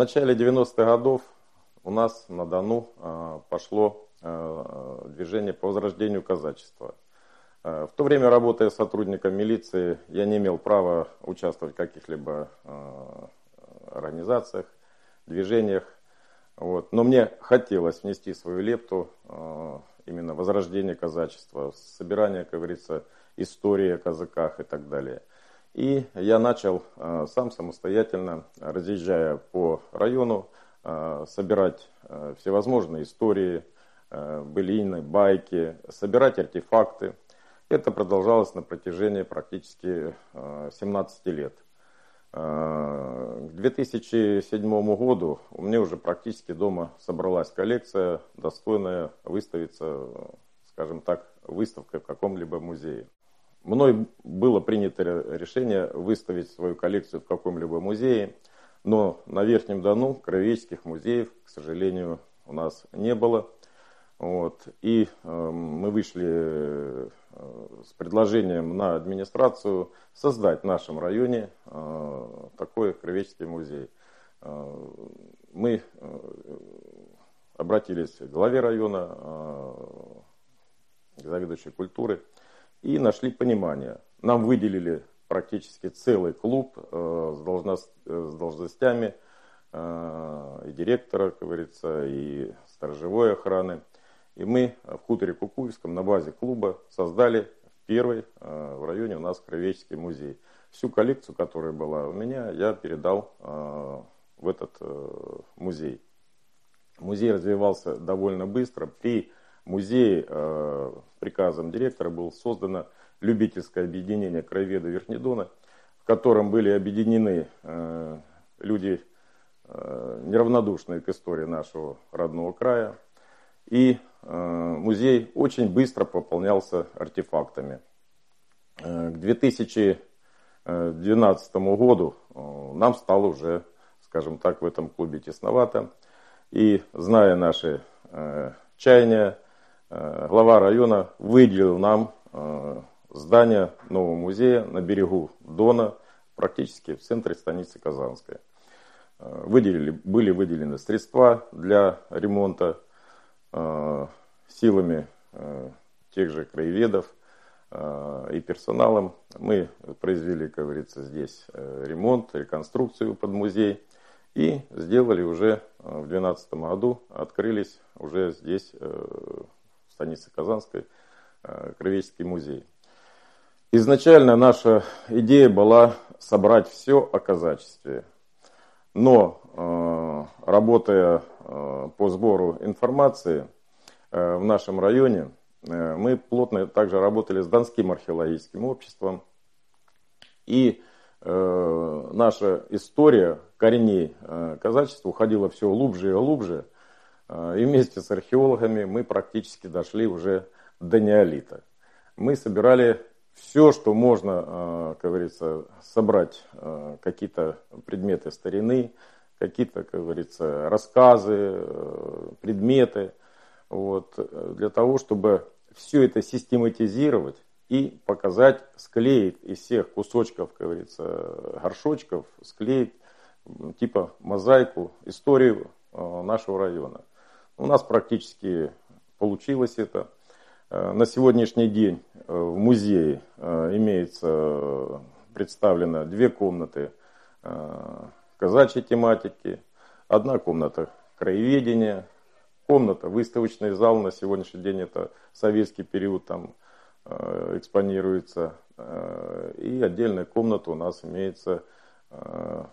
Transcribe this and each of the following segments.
начале 90-х годов у нас на Дону пошло движение по возрождению казачества. В то время, работая сотрудником милиции, я не имел права участвовать в каких-либо организациях, движениях. Вот. Но мне хотелось внести свою лепту именно возрождение казачества, собирание, как говорится, истории о казаках и так далее. И я начал э, сам самостоятельно, разъезжая по району, э, собирать э, всевозможные истории, былины, байки, собирать артефакты. Это продолжалось на протяжении практически 17 лет. К 2007 году у меня уже практически дома собралась коллекция, достойная выставиться, скажем так, выставкой в каком-либо музее. Мной было принято решение выставить свою коллекцию в каком-либо музее, но на Верхнем Дону краеведческих музеев, к сожалению, у нас не было. Вот. И э, мы вышли э, с предложением на администрацию создать в нашем районе э, такой краеведческий музей. Э, мы э, обратились к главе района, э, к заведующей культуры, и нашли понимание. Нам выделили практически целый клуб э, э, с должностями э, и директора, как говорится, и сторожевой охраны. И мы в хуторе Кукуевском на базе клуба создали первый в районе у нас краеведческий музей. Всю коллекцию, которая была у меня, я передал в этот музей. Музей развивался довольно быстро. При музее э, приказом директора было создано любительское объединение краеведа Верхнедона, в котором были объединены э, люди э, неравнодушные к истории нашего родного края. И музей очень быстро пополнялся артефактами. К 2012 году нам стало уже, скажем так, в этом клубе тесновато. И зная наши чаяния, Э, глава района выделил нам э, здание нового музея на берегу Дона, практически в центре станицы Казанской. Э, выделили, были выделены средства для ремонта силами тех же краеведов и персоналом. Мы произвели, как говорится, здесь ремонт, реконструкцию под музей и сделали уже в 2012 году, открылись уже здесь станицы Казанской, э, Кровеческий музей. Изначально наша идея была собрать все о казачестве. Но э, работая э, по сбору информации в нашем районе, мы плотно также работали с Донским археологическим обществом. И наша история корней казачества уходила все глубже и глубже – и вместе с археологами мы практически дошли уже до неолита. Мы собирали все, что можно, а, как говорится, собрать, а, какие-то предметы старины, какие-то, как говорится, рассказы, предметы, вот, для того, чтобы все это систематизировать и показать, склеить из всех кусочков, как говорится, горшочков, склеить типа мозаику историю нашего района. У нас практически получилось это. Э, на сегодняшний день э, в музее э, имеется представлено две комнаты казачьей тематики, одна комната краеведения, комната, выставочный зал, на сегодняшний день это советский период там экспонируется, и отдельная комната у нас имеется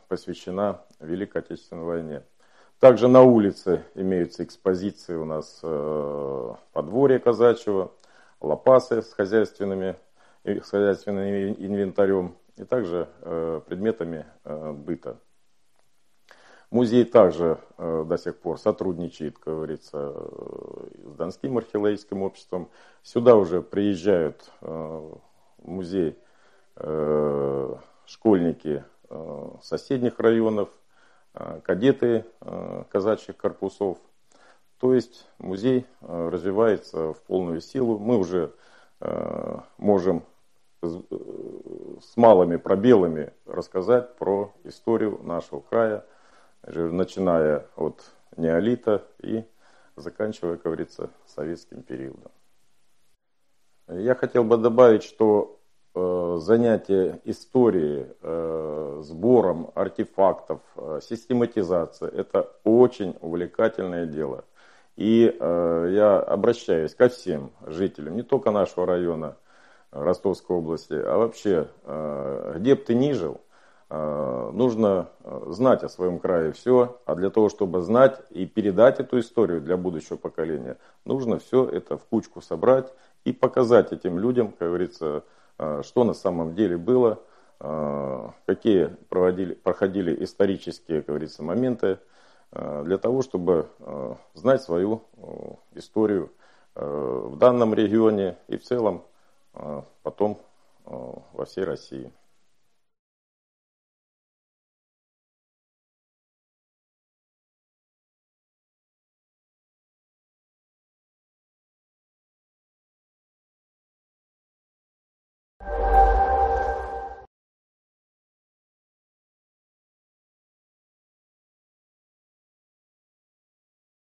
посвящена Великой Отечественной войне. Также на улице имеются экспозиции у нас э, подворье казачьего, лопасы с хозяйственными, с хозяйственным инвентарем и также э, предметами э, быта. Музей также до сих пор сотрудничает, как говорится, с Донским археологическим обществом. Сюда уже приезжают музей школьники соседних районов, Э, кадеты э, казачьих корпусов. То есть музей э, развивается в полную силу. Мы уже можем с малыми пробелами рассказать про историю нашего края начиная от неолита и заканчивая, как говорится, советским периодом. Я хотел бы добавить, что э, занятие историей, э, сбором артефактов, э, систематизация – это очень увлекательное дело. И э, я обращаюсь ко всем жителям, не только нашего района Ростовской области, а вообще, э, где бы ты ни жил, Э, нужно э, знать о своем крае все, а для того, чтобы знать и передать эту историю для будущего поколения, нужно все это в кучку собрать и показать этим людям, как говорится, э, что на самом деле было, какие проводили, проходили исторические, как говорится, моменты, для того, чтобы знать свою историю в данном регионе и в целом потом во всей России.